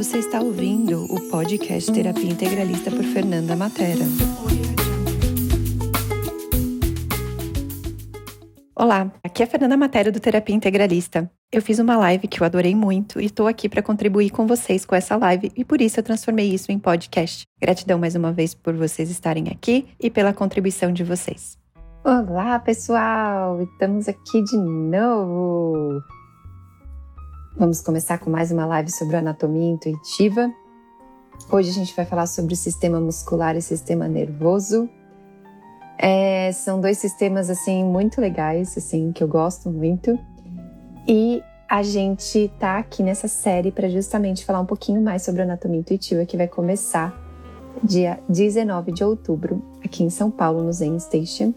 Você está ouvindo o podcast Terapia Integralista por Fernanda Matera. Olá, aqui é a Fernanda Matera do Terapia Integralista. Eu fiz uma live que eu adorei muito e estou aqui para contribuir com vocês com essa live e por isso eu transformei isso em podcast. Gratidão mais uma vez por vocês estarem aqui e pela contribuição de vocês. Olá, pessoal! Estamos aqui de novo. Vamos começar com mais uma live sobre anatomia intuitiva. Hoje a gente vai falar sobre o sistema muscular e sistema nervoso. É, são dois sistemas assim muito legais, assim que eu gosto muito. E a gente tá aqui nessa série para justamente falar um pouquinho mais sobre anatomia intuitiva que vai começar dia 19 de outubro aqui em São Paulo no Zen Station.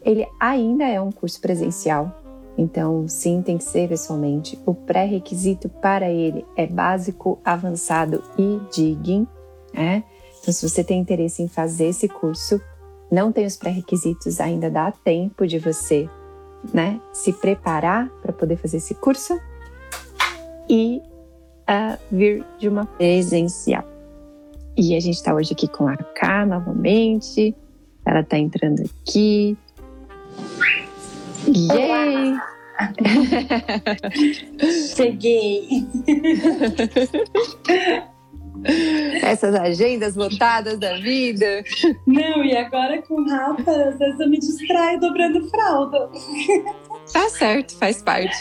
Ele ainda é um curso presencial, então, sim, tem que ser pessoalmente. O pré-requisito para ele é básico, avançado e digging. Né? Então, se você tem interesse em fazer esse curso, não tem os pré-requisitos, ainda dá tempo de você né, se preparar para poder fazer esse curso e uh, vir de uma presencial. E a gente está hoje aqui com a K novamente. Ela está entrando aqui. Yay! Cheguei! Essas agendas lotadas da vida. Não, e agora com o Rafa, às vezes eu me distraio dobrando fralda. Tá certo, faz parte.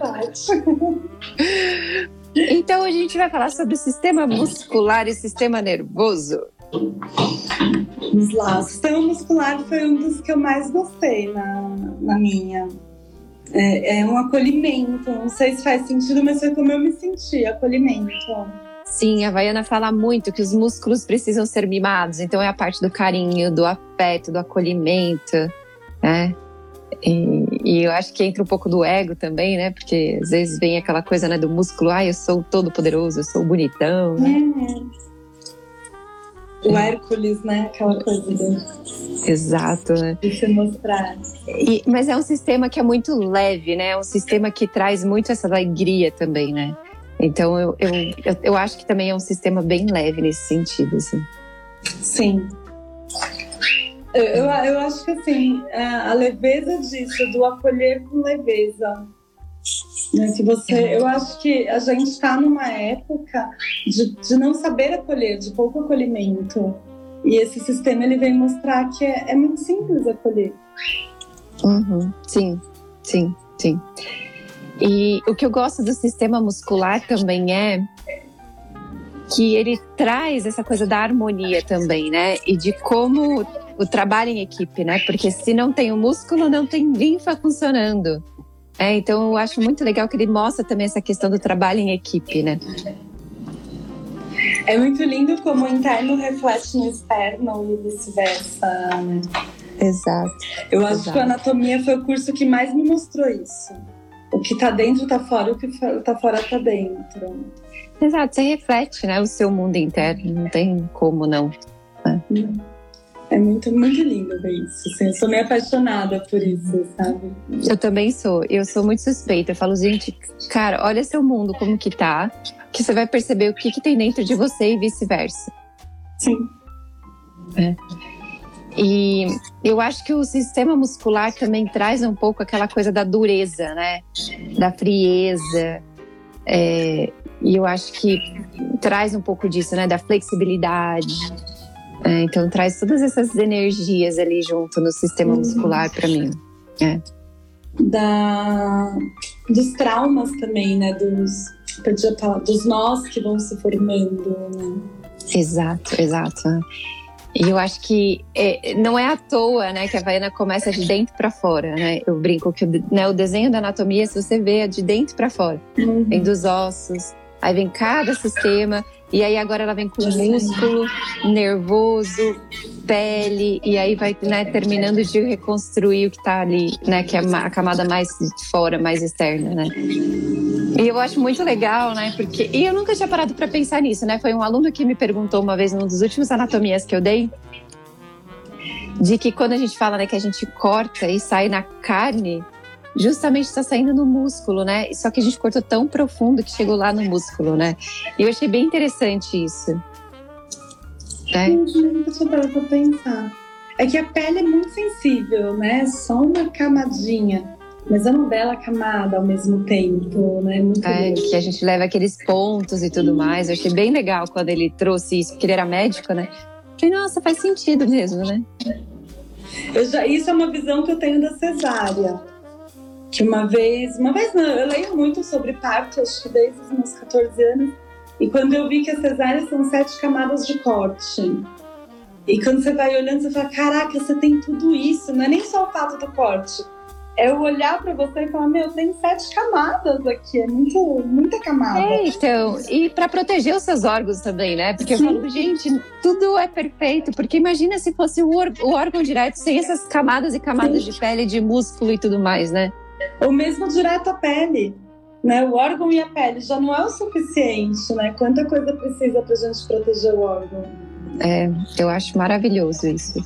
Faz parte. Então a gente vai falar sobre o sistema muscular e sistema nervoso. Vamos lá, o sistema muscular foi um dos que eu mais gostei na, na minha. É, é um acolhimento, não sei se faz sentido, mas foi como eu me senti, acolhimento. Sim, a Vaiana fala muito que os músculos precisam ser mimados, então é a parte do carinho, do afeto, do acolhimento, né? E, e, eu acho que entra um pouco do ego também, né? Porque às vezes vem aquela coisa né, do músculo, ah, eu sou todo poderoso, eu sou bonitão. Né? É. O Hércules, né? Aquela coisa do... Exato, né? De se mostrar. E, mas é um sistema que é muito leve, né? É um sistema que traz muito essa alegria também, né? Então eu, eu, eu, eu acho que também é um sistema bem leve nesse sentido, assim. Sim. Eu, eu acho que assim, a leveza disso, do acolher com leveza. Né, que você, eu acho que a gente está numa época de, de não saber acolher, de pouco acolhimento. E esse sistema ele vem mostrar que é, é muito simples acolher. Uhum. Sim, sim, sim. E o que eu gosto do sistema muscular também é que ele traz essa coisa da harmonia também, né? E de como o trabalho em equipe, né? Porque se não tem o músculo, não tem linfa funcionando. É, então eu acho muito legal que ele mostra também essa questão do trabalho em equipe, né? É muito lindo como o interno reflete no externo e vice-versa, né? Exato. Eu acho exato. que a anatomia foi o curso que mais me mostrou isso. O que tá dentro tá fora, o que tá fora tá dentro. Exato, você reflete, né, o seu mundo interno, não tem como não. Né? É muito, muito lindo ver isso. Assim, eu sou meio apaixonada por isso, sabe? Eu também sou. Eu sou muito suspeita. Eu falo, gente, cara, olha seu mundo como que tá, que você vai perceber o que, que tem dentro de você e vice-versa. Sim. É. E eu acho que o sistema muscular também traz um pouco aquela coisa da dureza, né? Da frieza. É, e eu acho que traz um pouco disso, né? Da flexibilidade. É, então traz todas essas energias ali junto no sistema Uhum. muscular para mim. É. Da, dos traumas também, né? Dos, a palavra, dos nós que vão se formando, né? Exato, exato. E eu acho que é, não é à toa, né, que a Havaiana começa de dentro para fora, né? Eu brinco que né, o desenho da anatomia, se você vê, é de dentro para fora. Uhum. Vem dos ossos, aí vem cada sistema, e aí agora ela vem com músculo, nervoso, pele, e aí vai né, terminando de reconstruir o que tá ali, né? Que é a camada mais fora, mais externa, né? E eu acho muito legal, né? Porque. E eu nunca tinha parado para pensar nisso, né? Foi um aluno que me perguntou uma vez, num dos últimos anatomias que eu dei, de que quando a gente fala né, que a gente corta e sai na carne, justamente está saindo no músculo, né? Só que a gente cortou tão profundo que chegou lá no músculo, né? E eu achei bem interessante isso. É. Gente, deixa eu pra pensar. É que a pele é muito sensível, né? Só uma camadinha. Mas é uma bela camada ao mesmo tempo, né? Muito é, que a gente leva aqueles pontos e tudo mais. Eu achei bem legal quando ele trouxe isso, porque ele era médico, né? Falei, nossa, faz sentido mesmo, né? Já, isso é uma visão que eu tenho da cesárea. Que uma vez, uma vez não, eu leio muito sobre parto, acho que desde os meus 14 anos. E quando eu vi que a cesárea são sete camadas de corte. E quando você vai olhando, você fala: caraca, você tem tudo isso, não é nem só o fato do corte é eu olhar para você e falar, meu, tem sete camadas aqui, é muito, muita camada. É, então, e para proteger os seus órgãos também, né? Porque Sim. eu falo, gente, tudo é perfeito, porque imagina se fosse o, o órgão direto sem essas camadas e camadas Sim. de pele, de músculo e tudo mais, né? Ou mesmo direto à pele. Né, o órgão e a pele já não é o suficiente, né? Quanta coisa precisa para a gente proteger o órgão? É, eu acho maravilhoso isso.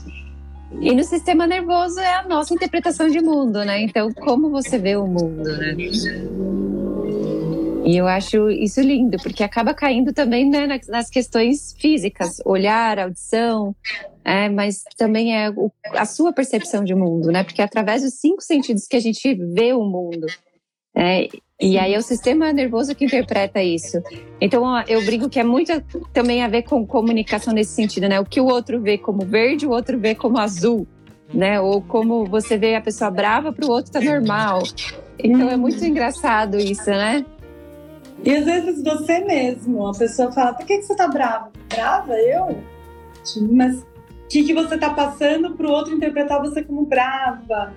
E no sistema nervoso é a nossa interpretação de mundo, né? Então, como você vê o mundo, né? E eu acho isso lindo, porque acaba caindo também né, nas questões físicas, olhar, audição, é, mas também é o, a sua percepção de mundo, né? Porque é através dos cinco sentidos que a gente vê o mundo. É, e aí é o sistema nervoso que interpreta isso. Então eu brinco que é muito também a ver com comunicação nesse sentido, né? O que o outro vê como verde, o outro vê como azul, né? Ou como você vê a pessoa brava para o outro tá normal. Então é muito engraçado isso, né? E às vezes você mesmo, a pessoa fala: por que, que você tá brava? Brava? Eu? Mas o que, que você tá passando para o outro interpretar você como brava?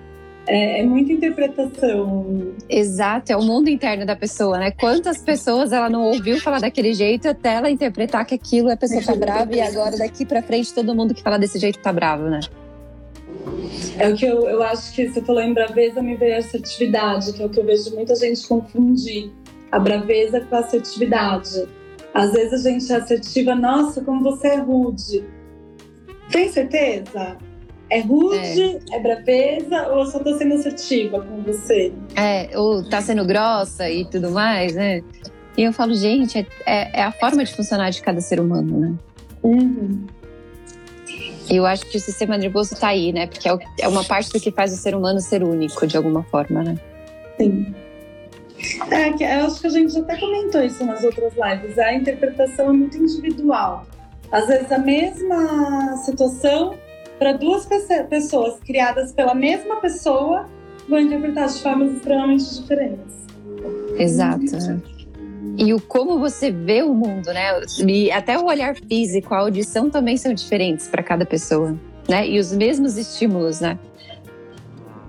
É, é, muita interpretação. Exato, é o mundo interno da pessoa, né? Quantas pessoas ela não ouviu falar daquele jeito até ela interpretar que aquilo a pessoa tá brava e agora daqui para frente todo mundo que fala desse jeito tá bravo, né? É o que eu, eu acho que você falou em braveza, me veio a assertividade, que é o que eu vejo muita gente confundir a braveza com a assertividade. Às vezes a gente é assertiva, nossa, como você é rude. Tem certeza? É rude, é. é braveza ou eu só tô sendo assertiva com você? É, ou tá sendo grossa e tudo mais, né? E eu falo, gente, é, é, é a forma de funcionar de cada ser humano, né? Uhum. E eu acho que o sistema nervoso tá aí, né? Porque é, é uma parte do que faz o ser humano ser único, de alguma forma, né? Sim. É, que eu acho que a gente até comentou isso nas outras lives. A interpretação é muito individual. Às vezes a mesma situação para duas pessoas criadas pela mesma pessoa vão interpretar de formas extremamente diferentes. Exato. Né? E o como você vê o mundo, né? E até o olhar físico, a audição também são diferentes para cada pessoa, né? E os mesmos estímulos, né?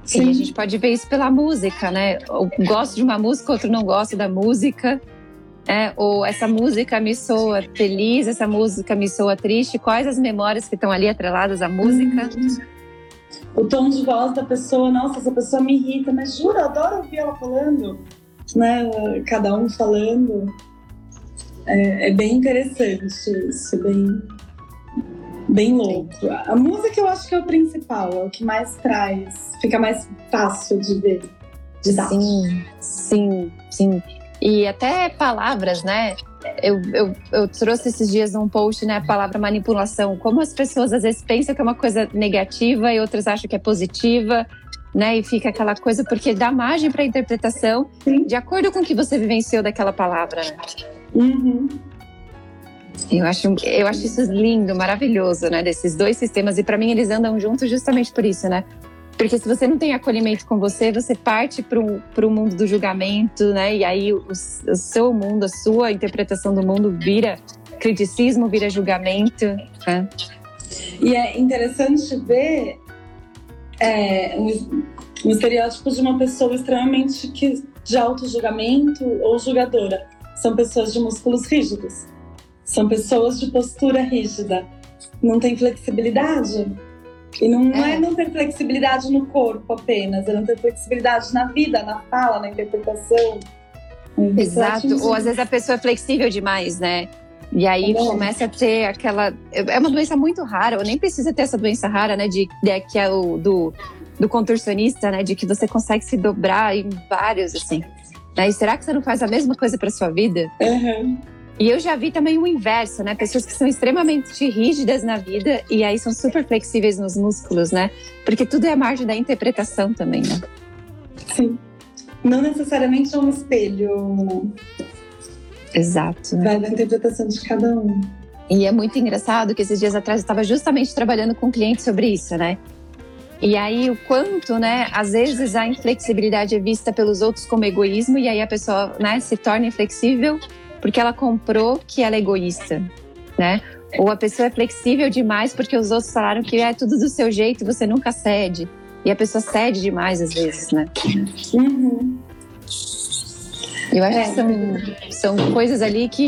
Sim. E a gente pode ver isso pela música, né? Eu gosto de uma música, outro não gosta da música é, ou essa música me soa feliz, essa música me soa triste, quais as memórias que estão ali atreladas à música? O tom de voz da pessoa, nossa, essa pessoa me irrita, mas juro, eu adoro ouvir ela falando, né? Cada um falando. É, é bem interessante isso, bem, bem louco. A música eu acho que é o principal, é o que mais traz, fica mais fácil de ver, de dar. Sim, sim, sim. E até palavras, né? Eu, eu, eu trouxe esses dias num post, né, a palavra manipulação. Como as pessoas às vezes pensam que é uma coisa negativa e outras acham que é positiva, né? E fica aquela coisa porque dá margem para interpretação Sim. de acordo com o que você vivenciou daquela palavra. Né? Uhum. Eu acho, eu acho isso lindo, maravilhoso, né? Desses dois sistemas. E para mim eles andam juntos justamente por isso, né? Porque se você não tem acolhimento com você, você parte para o mundo do julgamento, né? E aí o, o, seu mundo, a sua interpretação do mundo vira criticismo, vira julgamento. Né? E é interessante ver é, um, estereótipo de uma pessoa extremamente que, de auto-julgamento ou julgadora. São pessoas de músculos rígidos. São pessoas de postura rígida. Não tem flexibilidade e não é. é não ter flexibilidade no corpo apenas, é não ter flexibilidade na vida, na fala, na interpretação. Exato. Ou às vezes a pessoa é flexível demais, né? E aí é começa a ter aquela. É uma doença muito rara, ou nem precisa ter essa doença rara, né? De, de que é o do do contorcionista, né? De que você consegue se dobrar em vários, assim. Né? E será que você não faz a mesma coisa para sua vida? Uhum. E eu já vi também o inverso, né? Pessoas que são extremamente rígidas na vida e aí são super flexíveis nos músculos, né? Porque tudo é a margem da interpretação também, né? Sim. Não necessariamente é um espelho. Exato. Né? Vai da interpretação de cada um. E é muito engraçado que esses dias atrás eu estava justamente trabalhando com um cliente sobre isso, né? E aí o quanto, né, às vezes a inflexibilidade é vista pelos outros como egoísmo e aí a pessoa, né, se torna inflexível porque ela comprou que ela é egoísta, né? Ou a pessoa é flexível demais porque os outros falaram que é tudo do seu jeito e você nunca cede. E a pessoa cede demais às vezes, né? Uhum. Eu acho é. que são, são coisas ali que.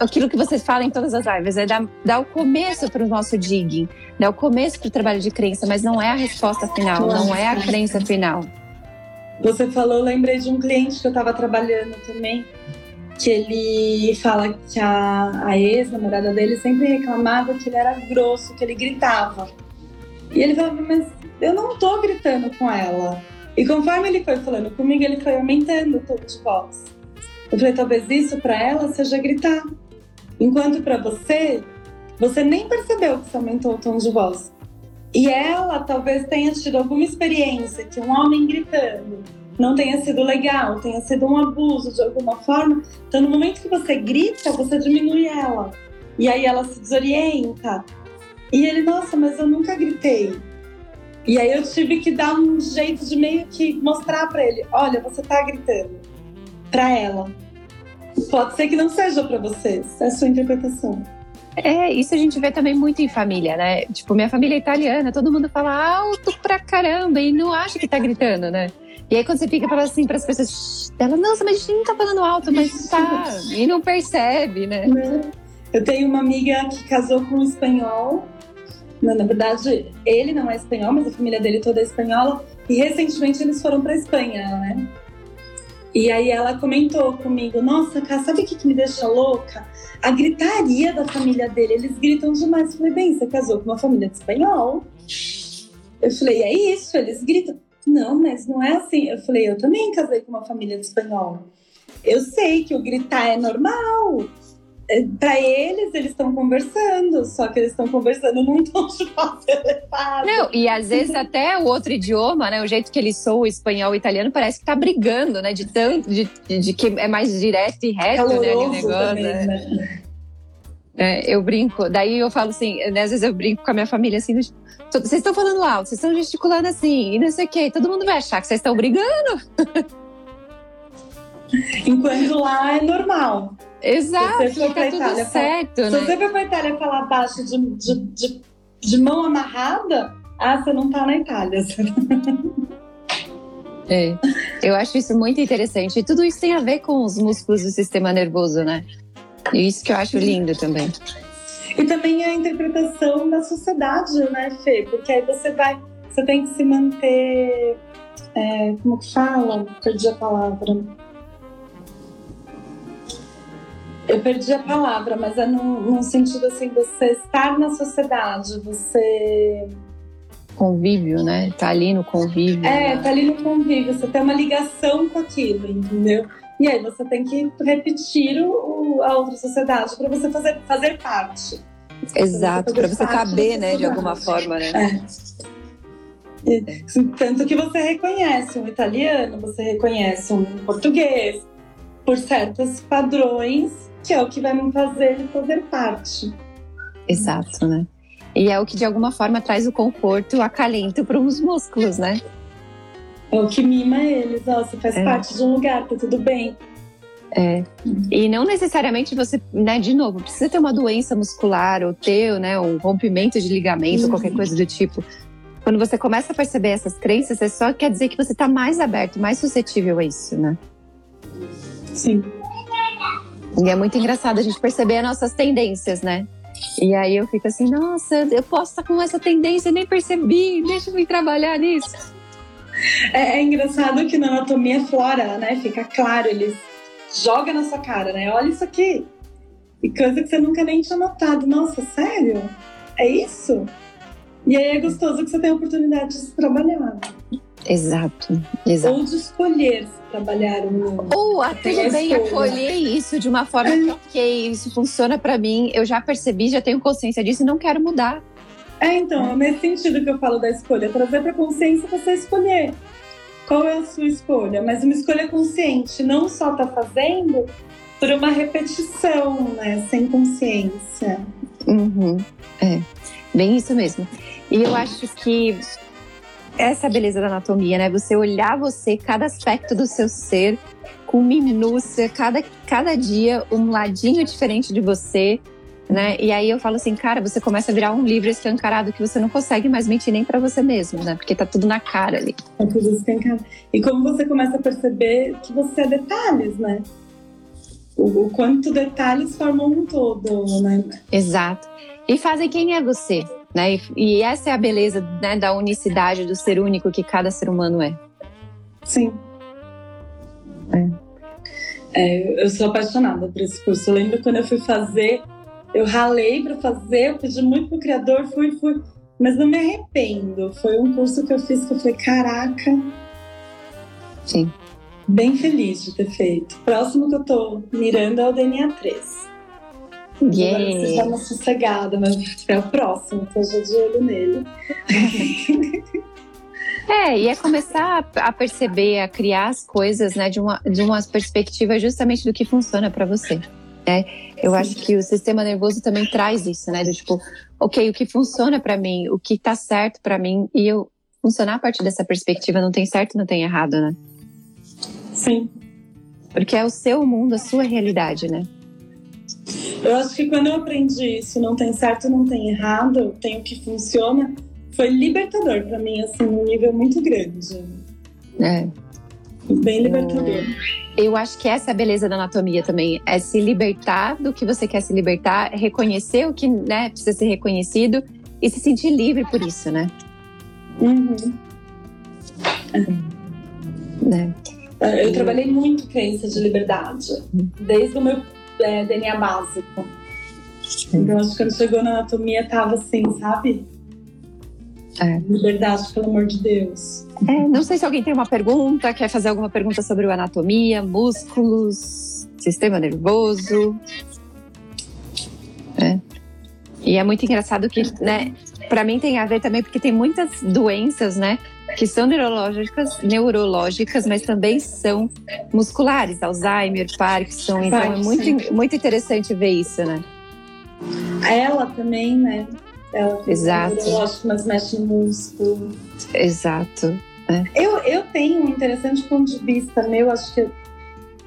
Aquilo que vocês falam em todas as lives é dar, dar o começo para o nosso digging, dar o começo para o trabalho de crença, mas não é a resposta final, não é a crença final. Você falou, lembrei de um cliente que eu estava trabalhando também, que ele fala que a, a ex-namorada dele sempre reclamava que ele era grosso, que ele gritava. E ele falava, mas eu não tô gritando com ela. E conforme ele foi falando comigo, ele foi aumentando o tom de voz. Eu falei, talvez isso para ela seja gritar. Enquanto para você, você nem percebeu que você aumentou o tom de voz. E ela talvez tenha tido alguma experiência que um homem gritando não tenha sido legal, tenha sido um abuso de alguma forma. Então, no momento que você grita, você diminui ela. E aí ela se desorienta. E ele, nossa, mas eu nunca gritei. E aí eu tive que dar um jeito de meio que mostrar para ele, olha, você tá gritando para ela. Pode ser que não seja para vocês, é a sua interpretação. É, isso a gente vê também muito em família, né? Tipo, minha família é italiana, todo mundo fala alto pra caramba e não acha que tá gritando, né? E aí quando você fica falando assim para as pessoas, ela, nossa, mas a gente não tá falando alto, mas tá, e não percebe, né? Eu tenho uma amiga que casou com um espanhol na verdade, ele não é espanhol, mas a família dele toda é espanhola. E recentemente eles foram para Espanha, né? E aí ela comentou comigo: Nossa, cara, sabe o que, que me deixa louca? A gritaria da família dele. Eles gritam demais. Eu falei: Bem, você casou com uma família de espanhol. Eu falei: É isso, eles gritam. Não, mas não é assim. Eu falei: Eu também casei com uma família de espanhol. Eu sei que o gritar é normal. É, para eles, eles estão conversando, só que eles estão conversando num tom de voz elevado. Não, e às vezes até o outro idioma, né? O jeito que eles soam, o espanhol e o italiano, parece que tá brigando, né? De tanto, de, de que é mais direto e reto, né? O negócio. Também, né? Né? Eu brinco, daí eu falo assim, né, às vezes eu brinco com a minha família assim, vocês estão falando alto, vocês estão gesticulando assim, e não sei o quê, todo mundo vai achar que vocês estão brigando. Enquanto lá é normal. Exato, você tá tudo Itália, certo, fala, né? Se você for pra Itália falar baixo de, de, de, de, mão amarrada, ah, você não tá na Itália. É, eu acho isso muito interessante. E tudo isso tem a ver com os músculos do sistema nervoso, né? Isso que eu acho lindo também. E também a interpretação da sociedade, né, Fê? Porque aí você vai, você tem que se manter, é, como que fala? Perdi a palavra Eu perdi a palavra, mas é num, num sentido assim, você estar na sociedade, você convívio, né? Tá ali no convívio. É, né? tá ali no convívio, você tem uma ligação com aquilo, entendeu? E aí você tem que repetir o, a outra sociedade para você fazer, fazer parte. Exato, para você, caber, né, de alguma forma, né? É. E, tanto que você reconhece um italiano, você reconhece um português, por certos padrões que é o que vai me fazer fazer parte. Exato, né? E é o que de alguma forma traz o conforto, o acalento para os músculos, né? É o que mima eles, ó, você faz é. parte de um lugar, tá tudo bem. É. E não necessariamente você, né, de novo, precisa ter uma doença muscular ou ter, né, um rompimento de ligamento, uhum. qualquer coisa do tipo. Quando você começa a perceber essas crenças, é só quer dizer que você está mais aberto, mais suscetível a isso, né? Sim. E é muito engraçado a gente perceber as nossas tendências, né? E aí eu fico assim, nossa, eu posso estar com essa tendência, nem percebi, deixa eu ir trabalhar nisso. É, é, engraçado que na anatomia flora, né, fica claro, eles jogam na sua cara, né? Olha isso aqui. E coisa que você nunca nem tinha notado. Nossa, sério? É isso? E aí é gostoso que você tem a oportunidade de se trabalhar. Exato, exato. Ou de escolher se trabalhar ou não. Ou a tudo bem acolher isso de uma forma que, ok, isso funciona para mim, eu já percebi, já tenho consciência disso e não quero mudar. É, então, é nesse sentido que eu falo da escolha, trazer para consciência você escolher. Qual é a sua escolha? Mas uma escolha consciente, não só tá fazendo por uma repetição, né? Sem consciência. Uhum. É, bem isso mesmo. E eu acho que essa beleza da anatomia, né? Você olhar você, cada aspecto do seu ser, com minúcia, cada, cada dia um ladinho diferente de você, né? E aí eu falo assim, cara, você começa a virar um livro escancarado que você não consegue mais mentir nem para você mesmo, né? Porque tá tudo na cara ali. É tudo escancarado. E como você começa a perceber que você é detalhes, né? O, o quanto detalhes formam um todo, né? Exato. E fazem quem é você. Né? E, e essa é a beleza né, da unicidade, do ser único que cada ser humano é. Sim. É. É, eu sou apaixonada por esse curso. Eu lembro quando eu fui fazer, eu ralei para fazer, eu pedi muito pro criador, fui, fui, mas não me arrependo. Foi um curso que eu fiz que eu falei, caraca. Sim. Bem feliz de ter feito. Próximo que eu tô mirando é o DNA 3. Yeah. Você já uma sossegada, mas é o próximo, tô já de olho nele. É, e é começar a perceber, a criar as coisas, né, de uma, de uma perspectiva justamente do que funciona para você. Né? Eu acho que o sistema nervoso também traz isso, né, do tipo, ok, o que funciona para mim, o que tá certo para mim, e eu funcionar a partir dessa perspectiva, não tem certo, não tem errado, né? Sim. Porque é o seu mundo, a sua realidade, né? Eu acho que quando eu aprendi isso, não tem certo, não tem errado, tem o que funciona, foi libertador para mim, assim, num nível muito grande. É. Bem libertador. Eu acho que essa é a beleza da anatomia também, é se libertar do que você quer se libertar, reconhecer o que né, precisa ser reconhecido e se sentir livre por isso, né? Uhum. É. Eu trabalhei muito crença de liberdade, desde o meu é, DNA básico. Então, acho que quando chegou na anatomia, tava assim, sabe? É. Liberdade, pelo amor de Deus. É, não sei se alguém tem uma pergunta, quer fazer alguma pergunta sobre o anatomia, músculos, sistema nervoso. É. E é muito engraçado que, né, para mim tem a ver também porque tem muitas doenças, né, que são neurológicas, neurológicas, mas também são musculares, Alzheimer, Parkinson. Então é muito, muito interessante ver isso, né? Ela também, né? Ela Exato. mas mexe músculo. Exato. É. Eu, eu tenho um interessante ponto de vista meu, acho que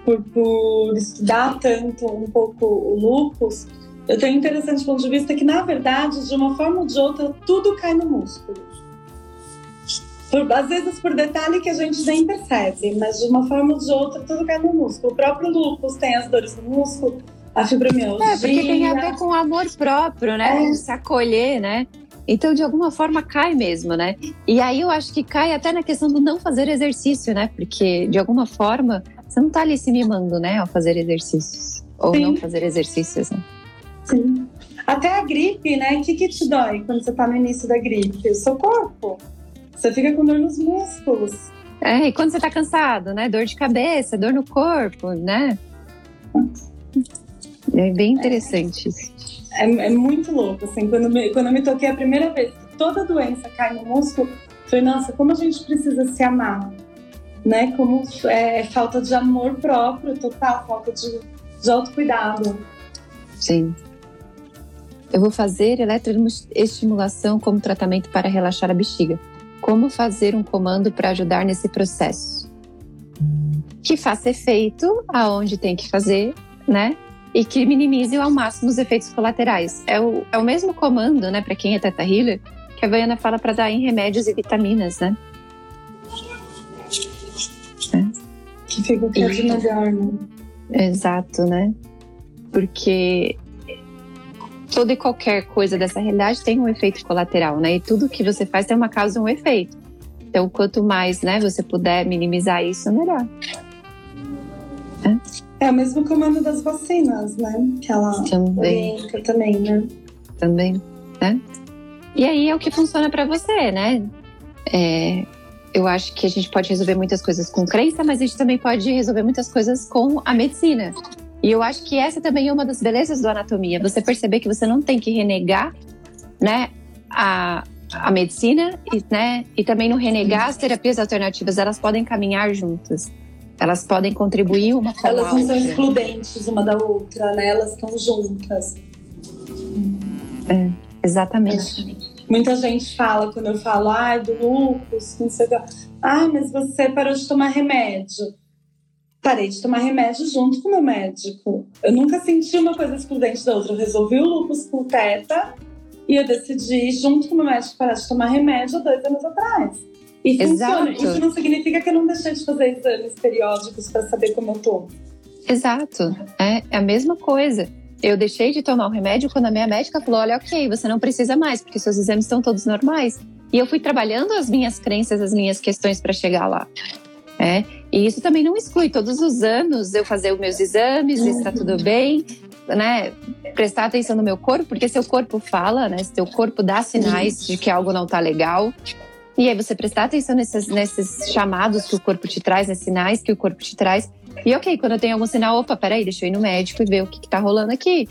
por, por estudar tanto um pouco o lupus, eu tenho um interessante ponto de vista que, na verdade, de uma forma ou de outra, tudo cai no músculo. Por, às vezes por detalhe que a gente nem percebe, mas de uma forma ou de outra, tudo cai no músculo. O próprio lúpus tem as dores no músculo, a fibromialgia. É, porque tem a ver com o amor próprio, né? É. Se acolher, né? Então, de alguma forma, cai mesmo, né? E aí eu acho que cai até na questão do não fazer exercício, né? Porque, de alguma forma, você não tá ali se mimando, né? Ao fazer exercícios. Ou Sim. não fazer exercícios, né? Sim. Até a gripe, né? O que, que te dói quando você tá no início da gripe? O seu corpo. Você fica com dor nos músculos. É, e quando você tá cansado, né? Dor de cabeça, dor no corpo, né? É bem interessante isso. É, é, muito louco, assim, quando, me, quando eu me toquei a primeira vez toda doença cai no músculo, falei, nossa, como a gente precisa se amar, né? Como é, é falta de amor próprio, total, falta de, de autocuidado. Sim. Eu vou fazer eletroestimulação como tratamento para relaxar a bexiga como fazer um comando para ajudar nesse processo. Que faça efeito aonde tem que fazer, né? E que minimize ao máximo os efeitos colaterais. É o, é o mesmo comando, né, para quem é teta healer, que a Vaiana fala para dar em remédios e vitaminas, né? É. Que fica o que é de melhor, né? Exato, né? Porque toda e qualquer coisa dessa realidade tem um efeito colateral, né? E tudo que você faz tem uma causa e um efeito. Então, quanto mais, né, você puder minimizar isso, melhor. É, é o mesmo comando das vacinas, né? Que ela também. orienta também, né? Também, né? E aí é o que funciona para você, né? É, eu acho que a gente pode resolver muitas coisas com crença, mas a gente também pode resolver muitas coisas com a medicina. E eu acho que essa também é uma das belezas do anatomia. Você perceber que você não tem que renegar, né, a, a medicina e, né, e também não renegar as terapias alternativas. Elas podem caminhar juntas. Elas podem contribuir uma com Elas a não são outra. excludentes uma da outra, né? Elas estão juntas. É, exatamente. Muita gente fala, quando eu falo, ai, do lúpus, não sei o que. Ah, mas você parou de tomar remédio. Parei de tomar remédio junto com o meu médico. Eu nunca senti uma coisa excludente da outra. Eu resolvi o lúpus com teta e eu decidi, junto com o meu médico, parar de tomar remédio há dois anos atrás. E funciona. Exato. Isso não significa que eu não deixei de fazer exames periódicos para saber como eu tô. Exato. É, é a mesma coisa. Eu deixei de tomar o remédio quando a minha médica falou: olha, ok, você não precisa mais, porque seus exames estão todos normais. E eu fui trabalhando as minhas crenças, as minhas questões para chegar lá. É, e isso também não exclui todos os anos eu fazer os meus exames, ver se está tudo bem, né? Prestar atenção no meu corpo, porque seu corpo fala, né? Seu corpo dá sinais de que algo não tá legal. E aí você prestar atenção nesses, nesses chamados que o corpo te traz, nesses sinais que o corpo te traz. E ok, quando eu tenho algum sinal, opa, peraí, deixa eu ir no médico e ver o que, que tá rolando aqui.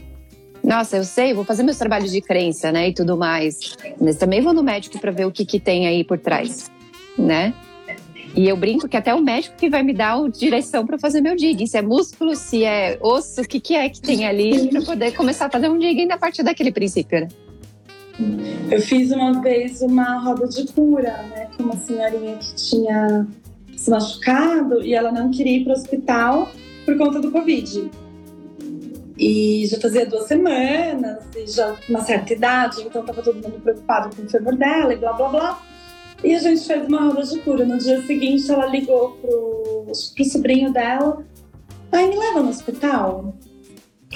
Nossa, eu sei, vou fazer meus trabalhos de crença, né, e tudo mais. Mas também vou no médico para ver o que, que tem aí por trás, né? E eu brinco que até o médico que vai me dar a direção para fazer meu digging. Se é músculo, se é osso, o que, que é que tem ali para poder começar a fazer um digging a partir daquele princípio, né? Eu fiz uma vez uma roda de cura, né, com uma senhorinha que tinha se machucado e ela não queria ir para o hospital por conta do Covid. E já fazia duas semanas, e já uma certa idade, então estava todo mundo preocupado com o fever dela e blá blá blá. E a gente fez uma roda de cura. No dia seguinte, ela ligou pro, pro sobrinho dela: Ai, me leva no hospital.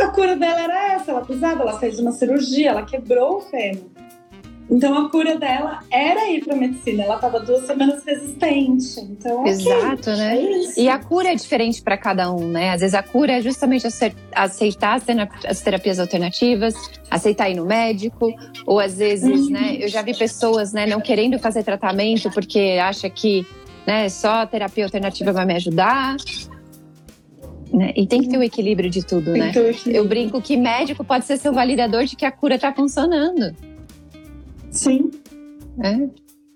A cura dela era essa: ela pisava, ela fez uma cirurgia, ela quebrou o fêmur. Então a cura dela era ir para medicina. Ela estava duas semanas resistente. Então, Exato, né? é. E a cura é diferente para cada um, né? Às vezes a cura é justamente ace- aceitar as tera- as terapias alternativas, aceitar ir no médico, ou às vezes, né? Eu já vi pessoas, né, não querendo fazer tratamento porque acha que, né, só a terapia alternativa vai me ajudar. Né? E tem que ter o equilíbrio de tudo, né? Então, Eu brinco que médico pode ser seu validador de que a cura está funcionando. Sim. né?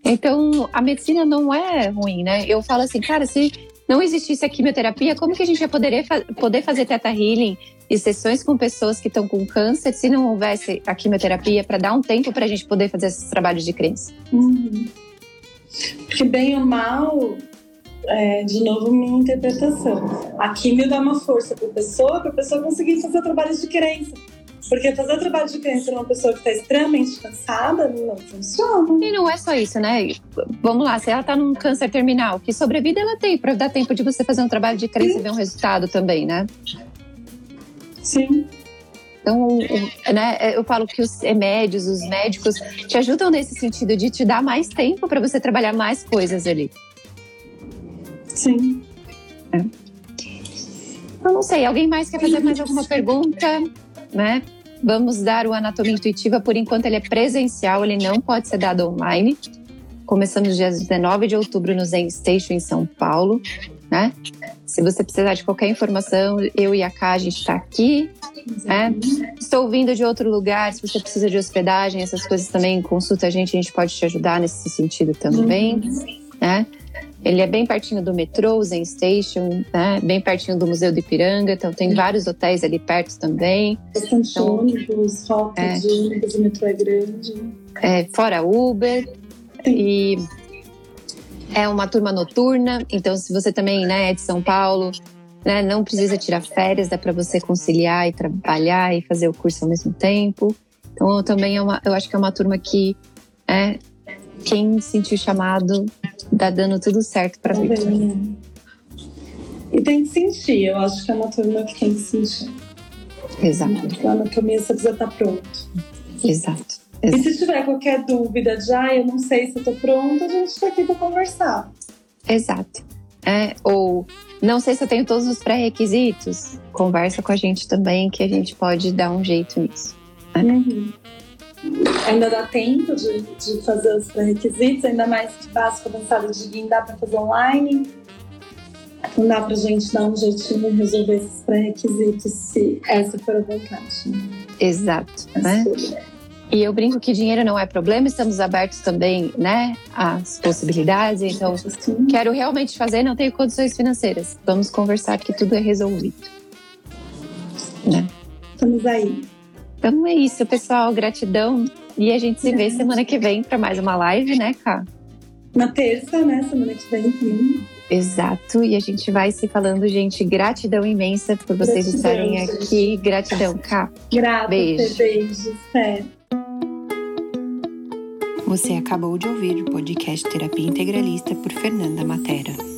Então, a medicina não é ruim, né? Eu falo assim, cara, se não existisse a quimioterapia, como que a gente ia poder, poder fazer teta healing e sessões com pessoas que estão com câncer se não houvesse a quimioterapia para dar um tempo para a gente poder fazer esses trabalhos de crença? Uhum. Porque bem ou mal, é, de novo, minha interpretação. A químio dá uma força para a pessoa, para a pessoa conseguir fazer trabalhos de crença. Porque fazer trabalho de crença numa pessoa que está extremamente cansada não funciona. E não é só isso, né? Vamos lá, se ela tá num câncer terminal, que sobrevida ela tem para dar tempo de você fazer um trabalho de crença e ver um resultado também, né? Sim. Então, o- né, eu falo que os remédios, os médicos te ajudam nesse sentido de te dar mais tempo para você trabalhar mais coisas ali. Sim. Eu não sei, alguém mais quer fazer mais alguma pergunta? Né? Vamos dar o Anatomia Intuitiva, por enquanto ele é presencial, ele não pode ser dado online. Começamos dia 19 de outubro no Zen Station em São Paulo, né? Se você precisar de qualquer informação, eu e a Ká, a gente está aqui. né? Estou vindo de outro lugar, se você precisa de hospedagem, essas coisas também, consulta a gente, a gente pode te ajudar nesse sentido também, né? Ele é bem pertinho do metrô, Zen Station, né? Bem pertinho do Museu do Ipiranga, então tem vários hotéis ali perto também. Bastante Então, ônibus, rota é. de ônibus, o metrô é grande. É, fora Uber e é uma turma noturna, então se você também né, é de São Paulo, né, não precisa tirar férias, dá para você conciliar e trabalhar e fazer o curso ao mesmo tempo. Então também é uma, eu acho que é uma turma que é, quem sentiu chamado tá dando tudo certo para vir. Também. E tem que sentir, eu acho que é uma turma que tem que sentir. Exato, A anatomia você precisa estar pronto. exato. E se tiver qualquer dúvida de, ah, eu não sei se eu tô pronta, a gente tá aqui pra conversar. Exato. É, ou não sei se eu tenho todos os pré-requisitos. Conversa com a gente também, que a gente pode dar um jeito nisso. Uhum. Ainda dá tempo de, de fazer os pré-requisitos, ainda mais que básico avançado de GUIM dá para fazer online. Não dá para a gente dar um jeitinho e resolver esses pré-requisitos se essa for a vontade. Né? Exato. Né? E eu brinco que dinheiro não é problema, estamos abertos também, né, às possibilidades. Então, Sim. quero realmente fazer, não tenho condições financeiras. Vamos conversar que tudo é resolvido. Né? Estamos aí. Então é isso, pessoal. Gratidão. E a gente se vê semana que vem para mais uma live, né, Cá? Na terça, né? Semana que vem. Sim. Exato. E a gente vai se falando, gente. Gratidão imensa por vocês gratidão, estarem gente. aqui. Gratidão, Cá. Grata. Beijo. Beijos. É. Você acabou de ouvir o podcast Terapia Integralista por Fernanda Matera.